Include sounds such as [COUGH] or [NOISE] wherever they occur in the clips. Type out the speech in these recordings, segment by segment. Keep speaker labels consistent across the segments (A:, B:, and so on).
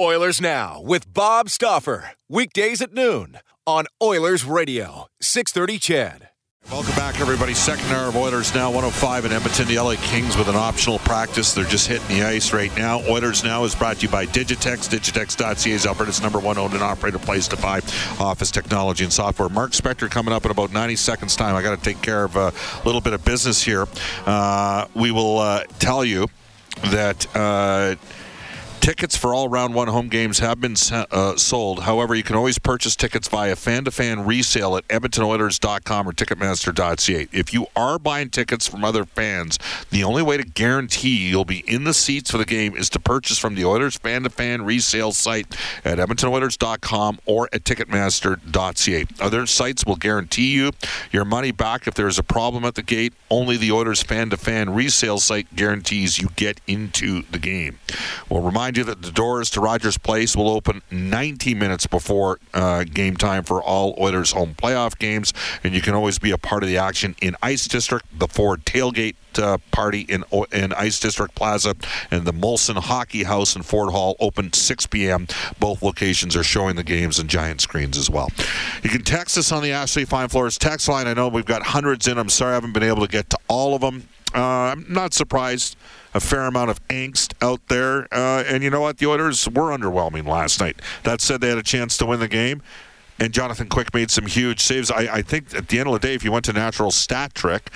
A: Oilers Now with Bob Stauffer. Weekdays at noon on Oilers Radio, 630 CHED.
B: Welcome back, everybody. Second hour of Oilers Now, 105 in Edmonton. The LA Kings with an optional practice. They're just hitting the ice right now. Oilers Now is brought to you by Digitex. Digitex.ca is Alberta's number one owned and operated place to buy office technology and software. Mark Spector coming up in about 90 seconds' time. I got to take care of a little bit of business here. Uh, we will uh, tell you that. Uh, Tickets for all round one home games have been uh, sold. However, you can always purchase tickets via fan to fan resale at EdmontonOilers.com or Ticketmaster.ca. If you are buying tickets from other fans, the only way to guarantee you'll be in the seats for the game is to purchase from the Oilers fan to fan resale site at EdmontonOilers.com or at Ticketmaster.ca. Other sites will guarantee you your money back if there is a problem at the gate. Only the Oilers fan to fan resale site guarantees you get into the game. We'll remind remind you that the doors to Rogers Place will open 90 minutes before uh, game time for all Oilers home playoff games, and you can always be a part of the action in Ice District, the Ford tailgate uh, party in in Ice District Plaza, and the Molson Hockey House in Ford Hall open 6 p.m. Both locations are showing the games and giant screens as well. You can text us on the Ashley Fine Floors text line. I know we've got hundreds in. I'm sorry I haven't been able to get to all of them. Uh, I'm not surprised a fair amount of angst out there. Uh, and you know what? The Oilers were underwhelming last night. That said, they had a chance to win the game. And Jonathan Quick made some huge saves. I, I think at the end of the day, if you went to natural stat trick,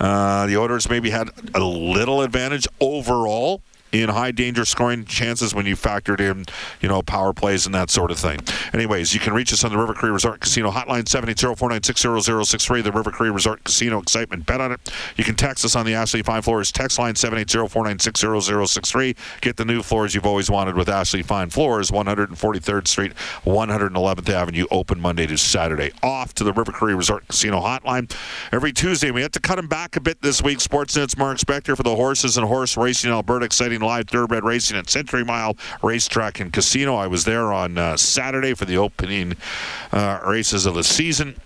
B: uh, the Oilers maybe had a little advantage overall in high danger scoring chances when you factored in, you know, power plays and that sort of thing. Anyways, you can reach us on the River Cree Resort Casino hotline 780-496-0063. The River Cree Resort Casino excitement. Bet on it. You can text us on the Ashley Fine Floors text line 780-496-0063. Get the new floors you've always wanted with Ashley Fine Floors, 143rd Street, 111th Avenue, open Monday to Saturday. Off to the River Cree Resort Casino hotline every Tuesday. We had to cut them back a bit this week. Sportsnet's Mark Spector for the horses and horse racing in Alberta. Exciting live thoroughbred racing at Century Mile Racetrack and Casino. I was there on uh, Saturday for the opening uh, races of the season.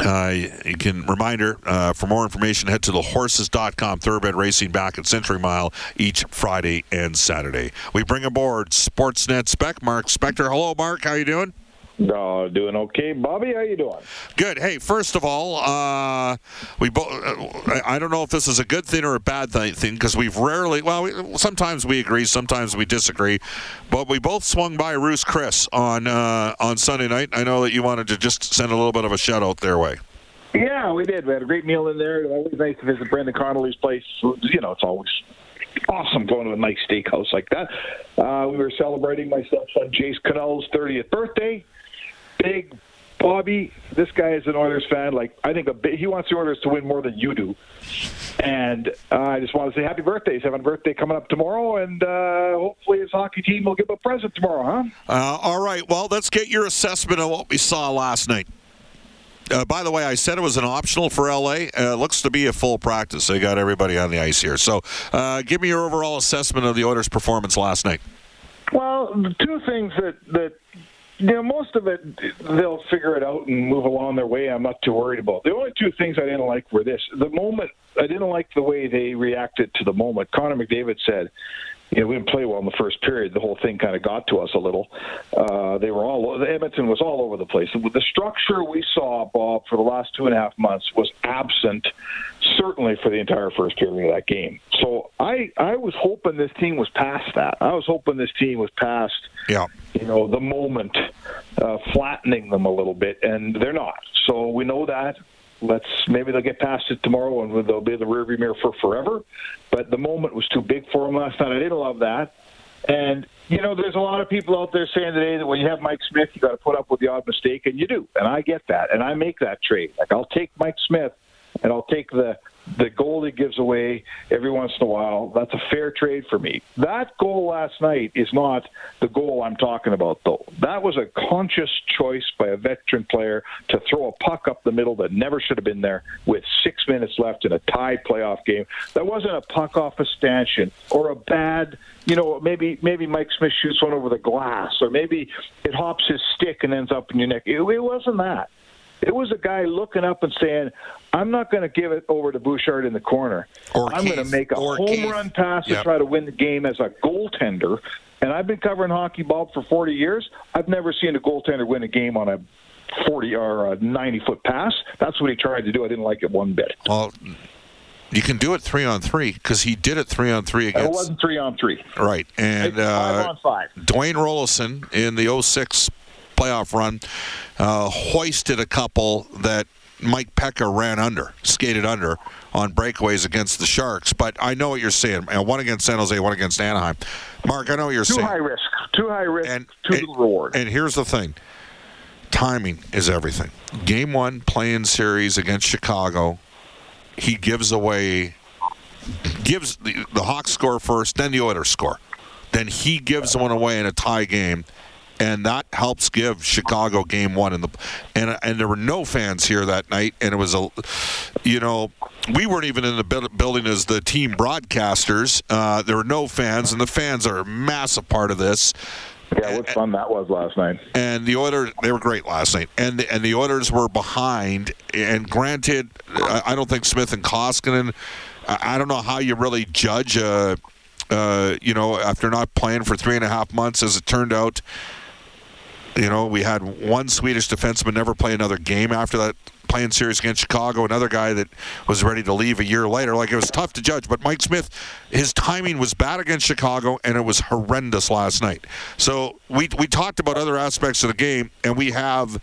B: Uh, you can reminder uh, for more information head to thehorses.com thoroughbred racing back at century mile each friday and saturday we bring aboard sportsnet spec mark spector hello mark how you doing
C: no, doing okay, Bobby. How you doing?
B: Good. Hey, first of all, uh, we both. Uh, I don't know if this is a good thing or a bad thing because we've rarely. Well, we, sometimes we agree, sometimes we disagree, but we both swung by Ruth's Chris on uh, on Sunday night. I know that you wanted to just send a little bit of a shout out their way.
C: Yeah, we did. We had a great meal in there. It was always nice to visit Brendan Connolly's place. You know, it's always awesome going to a nice steakhouse like that. Uh, we were celebrating my stepson Jace Cannell's 30th birthday big Bobby, this guy is an Oilers fan. Like I think a bit, he wants the Oilers to win more than you do. And uh, I just want to say happy birthday. He's having a birthday coming up tomorrow, and uh, hopefully his hockey team will give him a present tomorrow,
B: huh? Uh, all right. Well, let's get your assessment of what we saw last night. Uh, by the way, I said it was an optional for LA. Uh, looks to be a full practice. They got everybody on the ice here. So, uh, give me your overall assessment of the Oilers' performance last night.
C: Well, two things that that you know, most of it they'll figure it out and move along their way. I'm not too worried about. The only two things I didn't like were this: the moment I didn't like the way they reacted to the moment. Connor McDavid said, you know, we didn't play well in the first period. The whole thing kind of got to us a little. Uh, they were all the Edmonton was all over the place. The structure we saw, Bob, for the last two and a half months was absent, certainly for the entire first period of that game. So I I was hoping this team was past that. I was hoping this team was past,
B: yeah.
C: you know, the moment, uh, flattening them a little bit, and they're not. So we know that let's maybe they'll get past it tomorrow and they'll be in the rearview mirror for forever. But the moment was too big for them last night. I didn't love that. And you know, there's a lot of people out there saying today that when you have Mike Smith, you got to put up with the odd mistake, and you do. And I get that, and I make that trade. Like I'll take Mike Smith, and I'll take the the goal he gives away every once in a while. That's a fair trade for me. That goal last night is not the goal I'm talking about, though. That was a conscious choice by a veteran player to throw a puck up the middle that never should have been there with six minutes left in a tied playoff game. That wasn't a puck off a stanchion or a bad, you know, maybe maybe Mike Smith shoots one over the glass or maybe it hops his stick and ends up in your neck. It, it wasn't that. It was a guy looking up and saying, I'm not going to give it over to Bouchard in the corner.
B: Or
C: I'm going to make a home
B: Keith.
C: run pass
B: Yep.
C: to try to win the game as a goaltender. And I've been covering hockey ball for 40 years. I've never seen a goaltender win a game on a 40 or a 90 foot pass. That's what he tried to do. I didn't like it one bit.
B: Well, you can do it three on three because he did it three on three
C: It wasn't three on three.
B: Right. And
C: five
B: uh,
C: on five.
B: Dwayne Roloson in the 06 playoff run uh, hoisted a couple that Mike Peca ran under, skated under on breakaways against the Sharks. But I know what you're saying. Uh, One against San Jose, one against Anaheim. Mark, I know what you're
C: Too
B: saying.
C: Too high risk. Too high risk.
B: and,
C: too
B: and-
C: reward.
B: And here's the thing timing is everything. Game one, playing series against Chicago, he gives away, gives the, the Hawks score first, then the Oilers score. Then he gives one away in a tie game. And that helps give Chicago game one in the and and there were no fans here that night and it was a you know we weren't even in the building as the team broadcasters uh, there were no fans and the fans are a massive part of this
C: yeah, what fun that was last night.
B: and the Oilers they were great last night, and and the Oilers were behind. And granted, I, don't think Smith and Koskinen. I, I don't know how you really judge. Uh, uh, you know, after not playing for three and a half months, as it turned out. You know, we had one Swedish defenseman never play another game after that playing series against Chicago. Another guy that was ready to leave a year later. Like it was tough to judge. But Mike Smith, his timing was bad against Chicago, and it was horrendous last night. So we we talked about other aspects of the game, and we have.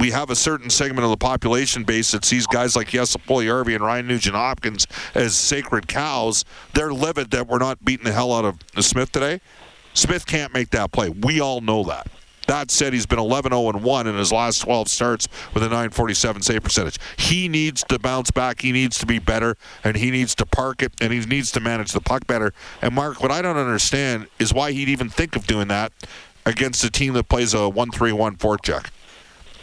B: We have a certain segment of the population base that sees guys like Jesse Puljujärvi and Ryan Nugent-Hopkins as sacred cows. They're livid that we're not beating the hell out of Smith today. Smith can't make that play. We all know that. That said, he's been 11 0 1 in his last 12 starts with a 947 save percentage. He needs to bounce back. He needs to be better, and he needs to park it, and he needs to manage the puck better. And, Mark, what I don't understand is why he'd even think of doing that against a team that plays a 1 3 1 forecheck.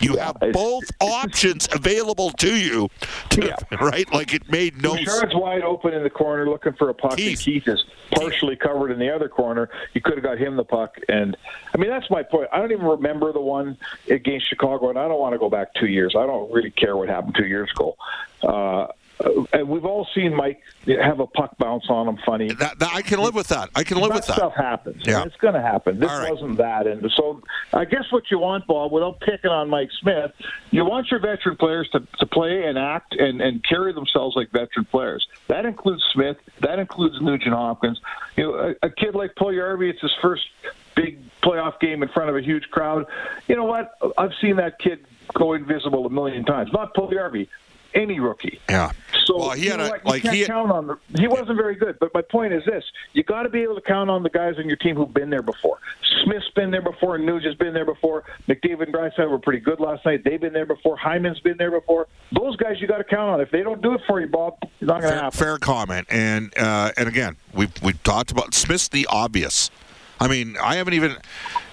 B: You have both options available to you, to, [LAUGHS]
C: Yeah.
B: right? Like it made no sense.
C: Bouchard's wide open in the corner looking for a puck,
B: Keith.
C: and Keith is partially covered in the other corner. You could have got him the puck, and I mean that's my point. I don't even remember the one against Chicago, and I don't want to go back two years. I don't really care what happened two years ago. Uh, Uh, and we've all seen Mike have a puck bounce on him funny.
B: That, that- I can live with that. I can live
C: that
B: with that.
C: stuff happens.
B: Yeah.
C: It's going to happen. This
B: right.
C: wasn't that. And so I guess what you want, Bob, without picking on Mike Smith, you want your veteran players to, to play and act and, and carry themselves like veteran players. That includes Smith. That includes Nugent Hopkins. You know, a, a kid like Puljujärvi, it's his first big playoff game in front of a huge crowd. You know what? I've seen that kid go invisible a million times. Not Puljujärvi, any rookie.
B: Yeah.
C: So
B: Well, he had a- like, he-
C: count on the. He wasn't very good, but my point is this: you got to be able to count on the guys on your team who've been there before. Smith's been there before, and Nugent's been there before. McDavid and Draisaitl were pretty good last night. They've been there before. Hyman's been there before. Those guys you got to count on. If they don't do it for you, Bob, it's not going to happen.
B: fair comment, and uh, and again, we we talked about Smith's the obvious. I mean, I haven't even,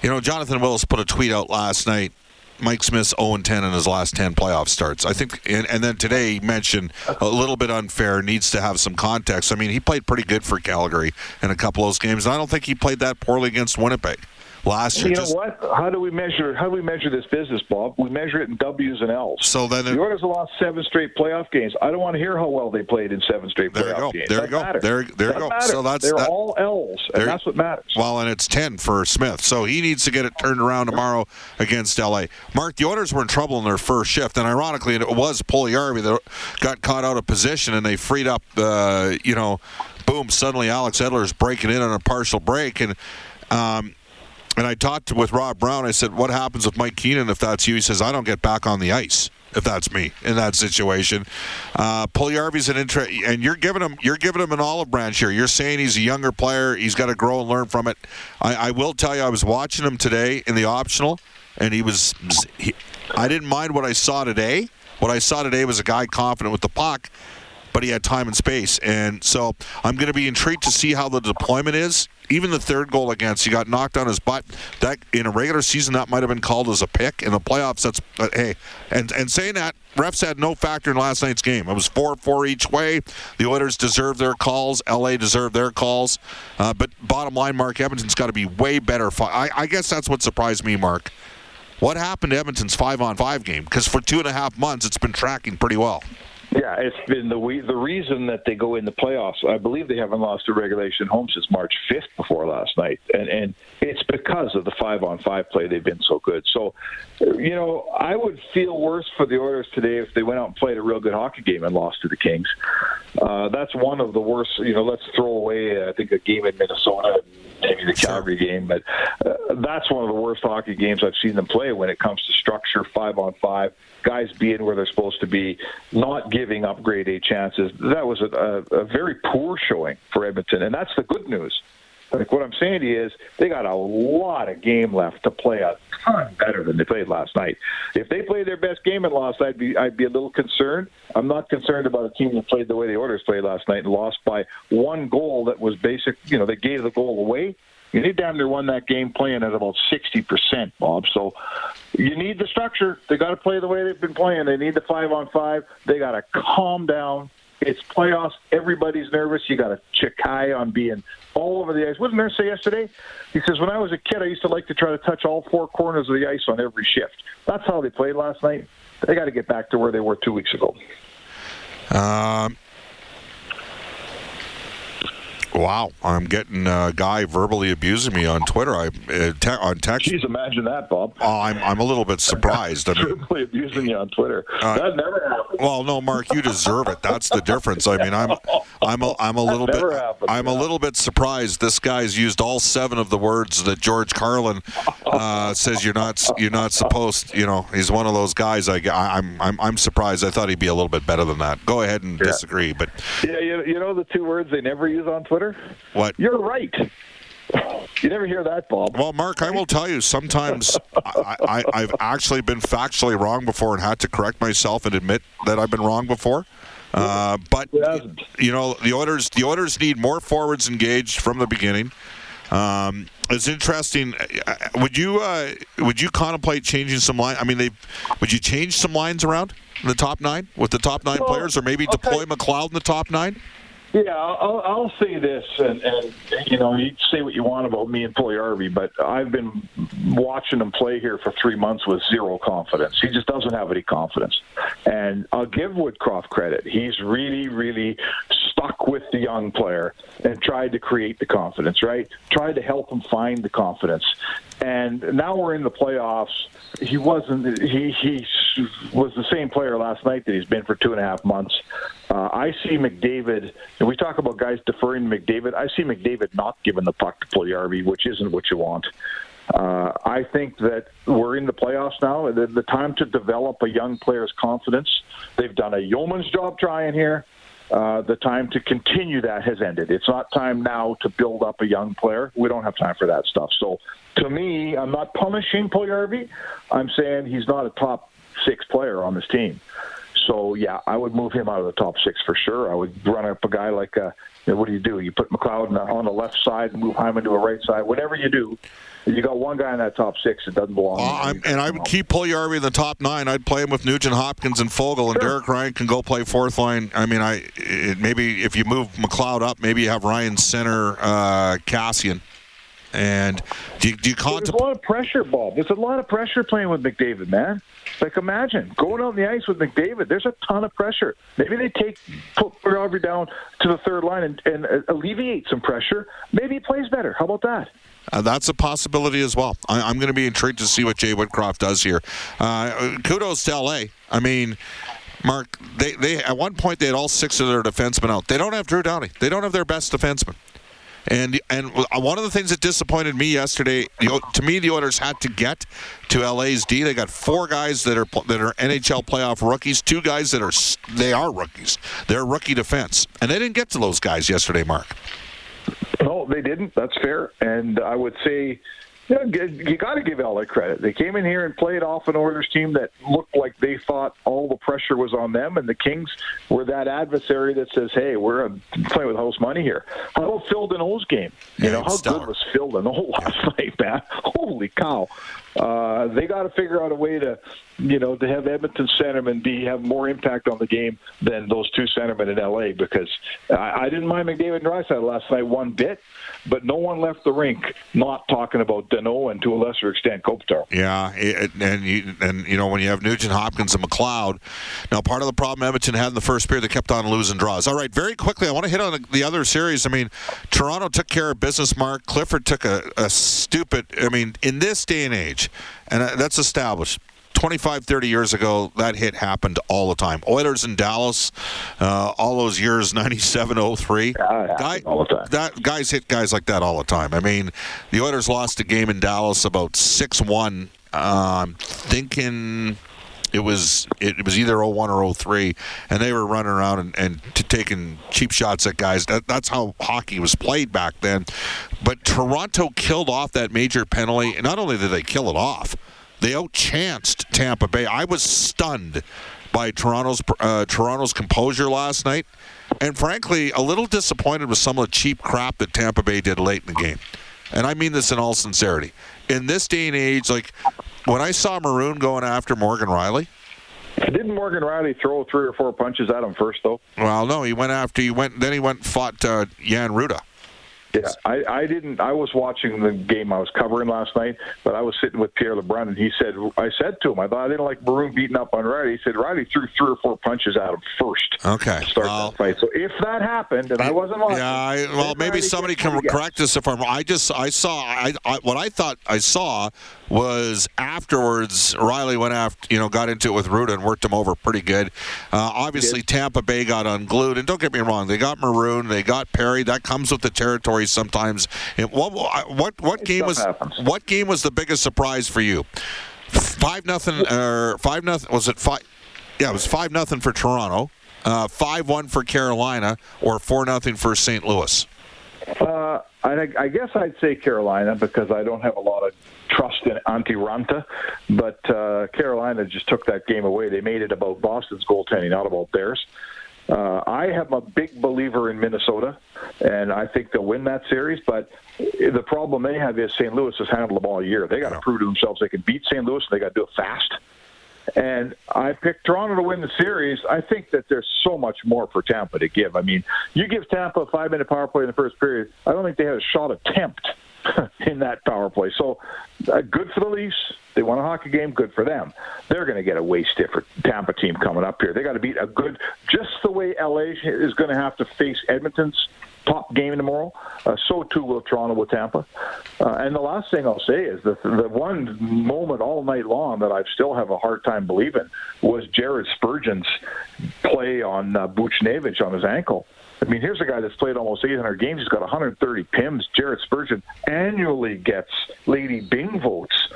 B: you know, Jonathan Willis put a tweet out last night. Mike Smith's 0 10 in his last 10 playoff starts. I think, and, and then today he mentioned a little bit unfair, needs to have some context. I mean, he played pretty good for Calgary in a couple of those games, and I don't think he played that poorly against Winnipeg last year.
C: You know
B: Just-
C: what? How do we measure? How do we measure this business, Bob? We measure it in W's and L's.
B: So then it-
C: the Oilers lost seven straight playoff games. I don't want to hear how well they played in seven straight
B: There
C: playoff
B: go.
C: games.
B: There you go.
C: matter.
B: There- there you go.
C: matter.
B: So that's-
C: they're
B: that-
C: all L's,
B: There-
C: and that's what matters.
B: Well, and it's 10 for Smith. So he needs to get it turned around tomorrow against LA. Mark, the Oilers were in trouble in their first shift. And ironically, it was Puljujärvi that got caught out of position and they freed up, uh, you know, boom, suddenly Alex Edler is breaking in on a partial break. And, um, And I talked with Rob Brown. I said, "What happens with Mike Keenan if that's you?" He says, "I don't get back on the ice." if that's me in that situation. Uh, Puljujarvi's an interest, and you're giving him you're giving him an olive branch here. You're saying he's a younger player. He's got to grow and learn from it. I, I, will tell you, I was watching him today in the optional, and he was. He, I didn't mind what I saw today. What I saw today was a guy confident with the puck, but he had time and space, and so I'm going to be intrigued to see how the deployment is even the third goal against, he got knocked on his butt. That in a regular season, that might have been called as a pick. In the playoffs, that's uh, hey, and and saying that refs had no factor in last night's game. It was four four each way. The Oilers deserved their calls. LA deserved their calls. Uh, but bottom line, Mark Edmonton's got to be way better. I, I guess that's what surprised me, Mark. What happened to Edmonton's five on five game? Because for two and a half months, it's been tracking pretty well.
C: Yeah, it's been the we, the reason that they go in the playoffs. I believe they haven't lost a regulation home since March 5th before last night, and and it's because of the five on five play. They've been so good. So, you know, I would feel worse for the Oilers today if they went out and played a real good hockey game and lost to the Kings. Uh, that's one of the worst. You know, let's throw away I think a game in Minnesota maybe the Calgary game, but uh, that's one of the worst hockey games I've seen them play when it comes to structure, five on five, guys being where they're supposed to be, not giving up grade A chances. That was a, a, a very poor showing for Edmonton, and that's the good news. Like what I'm saying to you is they got a lot of game left to play a ton better than they played last night. If they played their best game and lost, I'd be I'd be a little concerned. I'm not concerned about a team that played the way the Oilers played last night and lost by one goal that was basic. You know, they gave the goal away. You need damn near won that game playing at about 60%, Bob. So you need the structure. They got to play the way they've been playing. They need the five on five. They got to calm down it's playoffs. Everybody's nervous. You got a Chikai on being all over the ice. Did Nurse say yesterday? He says, when I was a kid, I used to like to try to touch all four corners of the ice on every shift. That's how they played last night. They got to get back to where they were two weeks ago.
B: Um, Wow, I'm getting a guy verbally abusing me on Twitter. I uh, te- on text.
C: Jeez, imagine that, Bob.
B: Oh, I'm I'm a little bit surprised.
C: I mean, verbally abusing you on Twitter. Uh, that never happened.
B: Well, no, Mark, you deserve it. That's the difference. I mean, I'm I'm a, I'm a little bit happened, I'm yeah. a little bit surprised. This guy's used all seven of the words that George Carlin uh, says you're not you're not supposed. You know, he's one of those guys. I I'm I'm I'm surprised. I thought he'd be a little bit better than that. Go ahead and yeah. disagree, but
C: yeah, you, you know the two words they never use on Twitter.
B: What?
C: You're right. You never hear that, Bob.
B: Well, Mark, I will tell you. Sometimes I, have actually been factually wrong before and had to correct myself and admit that I've been wrong before. Uh, but you know, the orders the orders need more forwards engaged from the beginning. Um, it's interesting. Uh, would you uh, would you contemplate changing some line? I mean, they would you change some lines around in the top nine with the top nine well, players, or maybe deploy. McLeod in the top nine?
C: Yeah, I'll, I'll say this, and, and you know, you say what you want about me and Puljujarvi, but I've been watching him play here for three months with zero confidence. He just doesn't have any confidence, and I'll give Woodcroft credit. He's really, really stuck with the young player and tried to create the confidence. Right, tried to help him find the confidence, and now we're in the playoffs. He wasn't. He he was the same player last night that he's been for two and a half months. Uh, I see McDavid, and we talk about guys deferring to McDavid. I see McDavid not giving the puck to Puljujarvi, which isn't what you want. Uh, I think that we're in the playoffs now. The, the time to develop a young player's confidence. They've done a yeoman's job trying here. Uh, the time to continue that has ended. It's not time now to build up a young player. We don't have time for that stuff. So, to me, I'm not punishing Puljujarvi. I'm saying he's not a top six player on this team. So yeah, I would move him out of the top six for sure. I would run up a guy like, uh, what do you do? You put McLeod on the left side and move Hyman to a right side. Whatever you do, you got one guy in that top six that doesn't belong.
B: Uh, and I would keep Puljujarvi in the top nine. I'd play him with Nugent Hopkins and Foegele, and sure. Derek Ryan can go play fourth line. I mean, I it, maybe if you move McLeod up, maybe you have Ryan center, uh, Kassian. And do you, do you contemplate?
C: There's a lot of pressure, Bob. There's a lot of pressure playing with McDavid, man. Like imagine going out on the ice with McDavid. There's a ton of pressure. Maybe they take put Robbie down to the third line and, and uh, alleviate some pressure. Maybe he plays better. How about that?
B: Uh, that's a possibility as well. I, am going to be intrigued to see what Jay Woodcroft does here. Uh, kudos to LA. I mean, Mark, they, they at one point they had all six of their defensemen out. They don't have Drew Doughty. They don't have their best defenseman. And and one of the things that disappointed me yesterday, to me, the Oilers had to get to LA's D. They got four guys that are that are NHL playoff rookies, two guys that are they are rookies. They're rookie defense, and they didn't get to those guys yesterday, Mark.
C: No, they didn't. That's fair. And I would say you, got to give LA credit. They came in here and played off an Oilers team that looked like they thought all the pressure was on them, and the Kings were that adversary that says, "Hey, we're uh, playing with house money here." How about Phil Danault's game? You know, how stellar. good was Phil Danault [LAUGHS] last night, man? Holy cow! Uh, they got to figure out a way to, you know, to have Edmonton centermen be have more impact on the game than those two centermen in LA. Because I, I didn't mind McDavid and Draisaitl last night one bit, but no one left the rink not talking about Danault and to a lesser extent Kopitar.
B: Yeah, it, and you, and you know when you have Nugent Hopkins and McLeod, now part of the problem Edmonton had in the first period, they kept on losing draws. All right, very quickly, I want to hit on the other series. I mean, Toronto took care of business. Mark Clifford took a, a stupid. I mean, in this day and age and uh, that's established. 25, 30 years ago, that hit happened all the time. Oilers in Dallas, uh, all those years, [LAUGHS] 97, 03.
C: Yeah, Guy, all the time.
B: That, guys hit guys like that all the time. I mean, the Oilers lost a game in Dallas about 6 1. I'm thinking it was it was either 01 or 03 and they were running around and, and taking cheap shots at guys. That, that's how hockey was played back then. But toronto killed off that major penalty and not only did they kill it off they outchanced tampa bay. I was stunned by toronto's uh, toronto's composure last night and frankly a little disappointed with some of the cheap crap that tampa bay did late in the game. And i mean this in all sincerity. In this day and age like when I saw Maroon going after Morgan Rielly,
C: didn't Morgan Rielly throw three or four punches at him first, though?
B: Well, no, he went after he went. Then he went and fought uh, Jan Rutta.
C: Yeah, I, I didn't. I was watching the game I was covering last night, but I was sitting with Pierre LeBrun, and he said, I said to him, I thought I didn't like Maroon beating up on Rielly. He said Rielly threw three or four punches at him first.
B: Okay,
C: start well, that fight. So if that happened, and I wasn't watching,
B: yeah, I, well, maybe somebody can correct us if I'm. wrong. I just I saw I, I what I thought I saw was afterwards Rielly went after you know got into it with Rutta and worked him over pretty good. Uh, obviously Tampa Bay got unglued, and don't get me wrong, they got Maroon, they got Perry. That comes with the territory sometimes. what what what game was happens. what game was the biggest surprise for you? Five nothing or five nothing was it five? Yeah, it was five nothing for Toronto, uh, five one for Carolina, or four nothing for St. Louis.
C: Uh, I, I, guess I'd say Carolina because I don't have a lot of trust in Antti Raanta, but uh, Carolina just took that game away. They made it about Boston's goaltending, not about theirs. Uh, I am a big believer in Minnesota, and I think they'll win that series. But the problem they have is St. Louis has handled them all year. They got to prove to themselves they can beat St. Louis, and they got to do it fast. And I picked Toronto to win the series. I think that there's so much more for Tampa to give. I mean, you give Tampa a five minute power play in the first period, I don't think they had a shot attempt [LAUGHS] in that power play. So uh, good for the Leafs. They won a hockey game. Good for them. They're going to get a way stiffer Tampa team coming up here. They got to beat a good, just the way LA is going to have to face Edmonton's top game tomorrow. Uh, so too will Toronto with Tampa. Uh, and the last thing I'll say is that the one moment all night long that I still have a hard time believing was Jared Spurgeon's play on uh, Buchnevich on his ankle. I mean, here's a guy that's played almost 800 games. He's got 130 PIMs. Jared Spurgeon annually gets Lady Byng votes.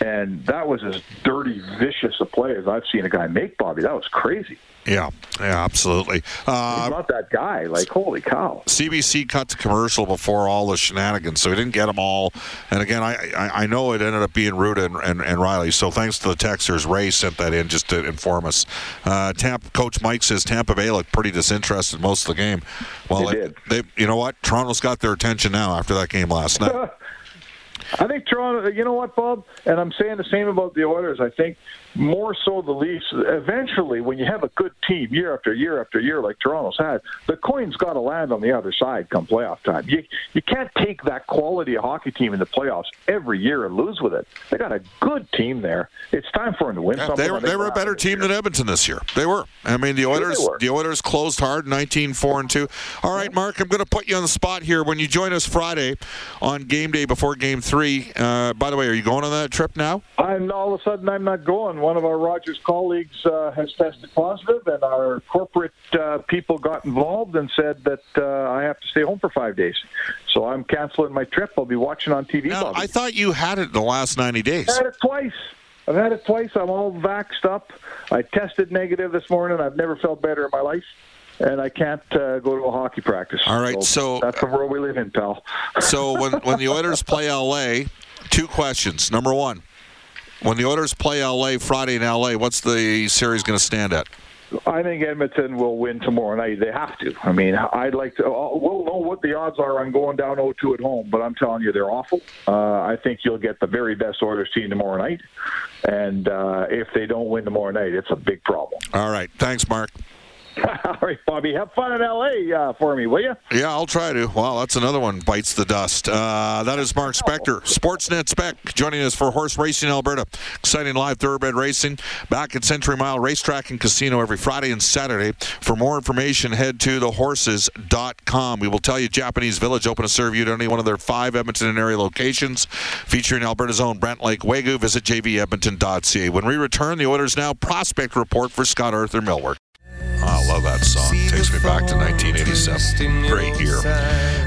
C: And that was as dirty, vicious a play as I've seen a guy make, Bobby. That was crazy.
B: Yeah, yeah, absolutely.
C: Uh, He's not that guy. Like, holy cow.
B: CBC cut the commercial before all the shenanigans, so he didn't get them all. And again, I I, I know it ended up being Rutta and, and, and, Rielly. So thanks to the texters, Ray sent that in just to inform us. Uh, Tampa, Coach Mike says Tampa Bay looked pretty disinterested most of the game. Well,
C: they,
B: they you know what? Toronto's got their attention now after that game last night. [LAUGHS]
C: I think Toronto. You know what, Bob? And I'm saying the same about the Oilers. I think more so the Leafs. Eventually, when you have a good team year after year after year like Toronto's had, the coin's got to land on the other side come playoff time. You you can't take that quality of hockey team in the playoffs every year and lose with it. They got a good team there. It's time for them to win.
B: Yeah, they were they were a better team than Edmonton this year. They were. I mean, the Oilers the Oilers closed hard, 19-4 and two. All right, Mark, I'm going to put you on the spot here. When you join us Friday on game day before game three three. Uh, by the way, are you going on that trip now?
C: I'm all of a sudden I'm not going. One of our Rogers colleagues uh, has tested positive, and our corporate uh, people got involved and said that uh, I have to stay home for five days. So I'm canceling my trip. I'll be watching on TV.
B: Now, I thought you had it in the last 90 days.
C: I've had it twice. I've had it twice. I'm all vaxxed up. I tested negative this morning. I've never felt better in my life. And I can't uh, go to a hockey practice.
B: All right, so-
C: that's the world we live in, pal.
B: So when, when the Oilers play LA, two questions. Number one, when the Oilers play LA Friday in LA, what's the series going to stand at?
C: I think Edmonton will win tomorrow night. They have to. I mean, I'd like to. uh, We'll know what the odds are on going down 0-2 at home, but I'm telling you, they're awful. Uh, I think you'll get the very best Oilers team tomorrow night, and uh, if they don't win tomorrow night, it's a big problem.
B: All right. Thanks, Mark. [LAUGHS]
C: All right, Bobby, have fun in L.A. Uh, for me, will you?
B: Yeah, I'll try to. Well, that's another one bites the dust. Uh, that is Mark Spector, Sportsnet Spec, joining us for Horse Racing Alberta. Exciting live thoroughbred racing back at Century Mile Racetrack and Casino every Friday and Saturday. For more information, head to thehorses.com. We will tell you Japanese Village open to serve you at any one of their five Edmonton and area locations, featuring Alberta's own Brant Lake Wagyu. Visit jvedmonton.ca. When we return, the Oilers Now prospect report for Scott Arthur Millwork. I love that song. Takes me back to 1987. Great year.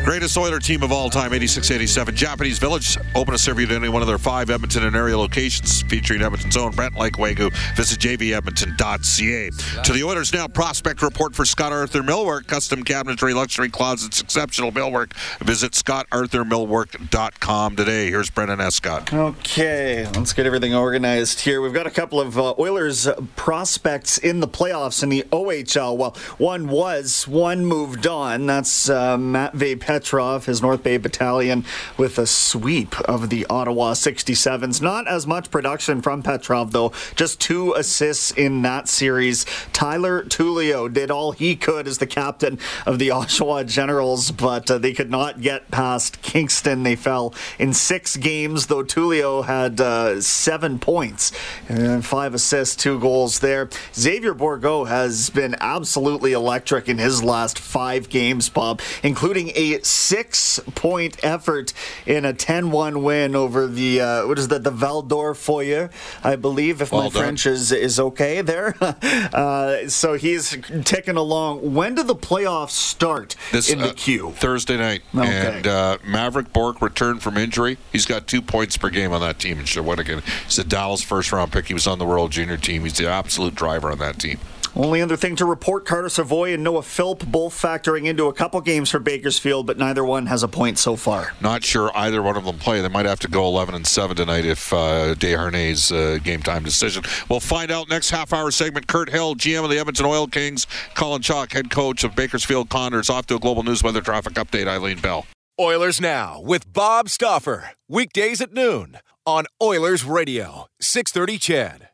B: Greatest Oiler team of all time, 86-87. Japanese Village, open to serve you at any one of their five Edmonton and area locations, featuring Edmonton's own Brant Lake Wagyu. Visit jvedmonton.ca. To the Oilers now, prospect report for Scott Arthur Millwork, custom cabinetry, luxury closets, exceptional millwork. Visit scottarthurmillwork.com today. Here's Brendan Escott.
D: Okay, let's get everything organized here. We've got a couple of uh, Oilers prospects in the playoffs in the OHL. Well, one was, one moved on. That's uh, Matvey Petrov, his North Bay Battalion, with a sweep of the Ottawa 67s. Not as much production from Petrov, though. Just two assists in that series. Tyler Tullio did all he could as the captain of the [LAUGHS] Oshawa Generals, but uh, they could not get past Kingston. They fell in six games, though Tullio had uh, seven points and five assists, two goals there. Xavier Bourgault has been absolutely electric in his last five games, Bob, including a six point effort in a 10 1 win over the, uh, what is that, the Val-d'Or Foreurs, I believe, if
B: Well
D: my
B: done.
D: French is, is okay there. [LAUGHS] uh, so he's ticking along. When do the playoffs start this, in the
B: uh,
D: queue?
B: Thursday night.
D: Okay.
B: And uh, Mavrik Bourque returned from injury. He's got two points per game on that team in Shawinigan. He's a Dallas first round pick. He was on the World Junior team. He's the absolute driver on that team.
D: Only other thing to report Carter Savoie and Noah Philp both factoring into a couple games for Bakersfield, but neither one has a point so far.
B: Not sure either one of them play. They might have to go 11 and 7 tonight if uh, Desharnais' uh, game time decision. We'll find out next half hour segment. Kirt Hill, GM of the Edmonton Oil Kings. Colin Chaulk, head coach of Bakersfield Condors. Off to a global news weather traffic update. Eileen Bell.
A: Oilers Now with Bob Stauffer. Weekdays at noon on Oilers Radio, 630 CHED.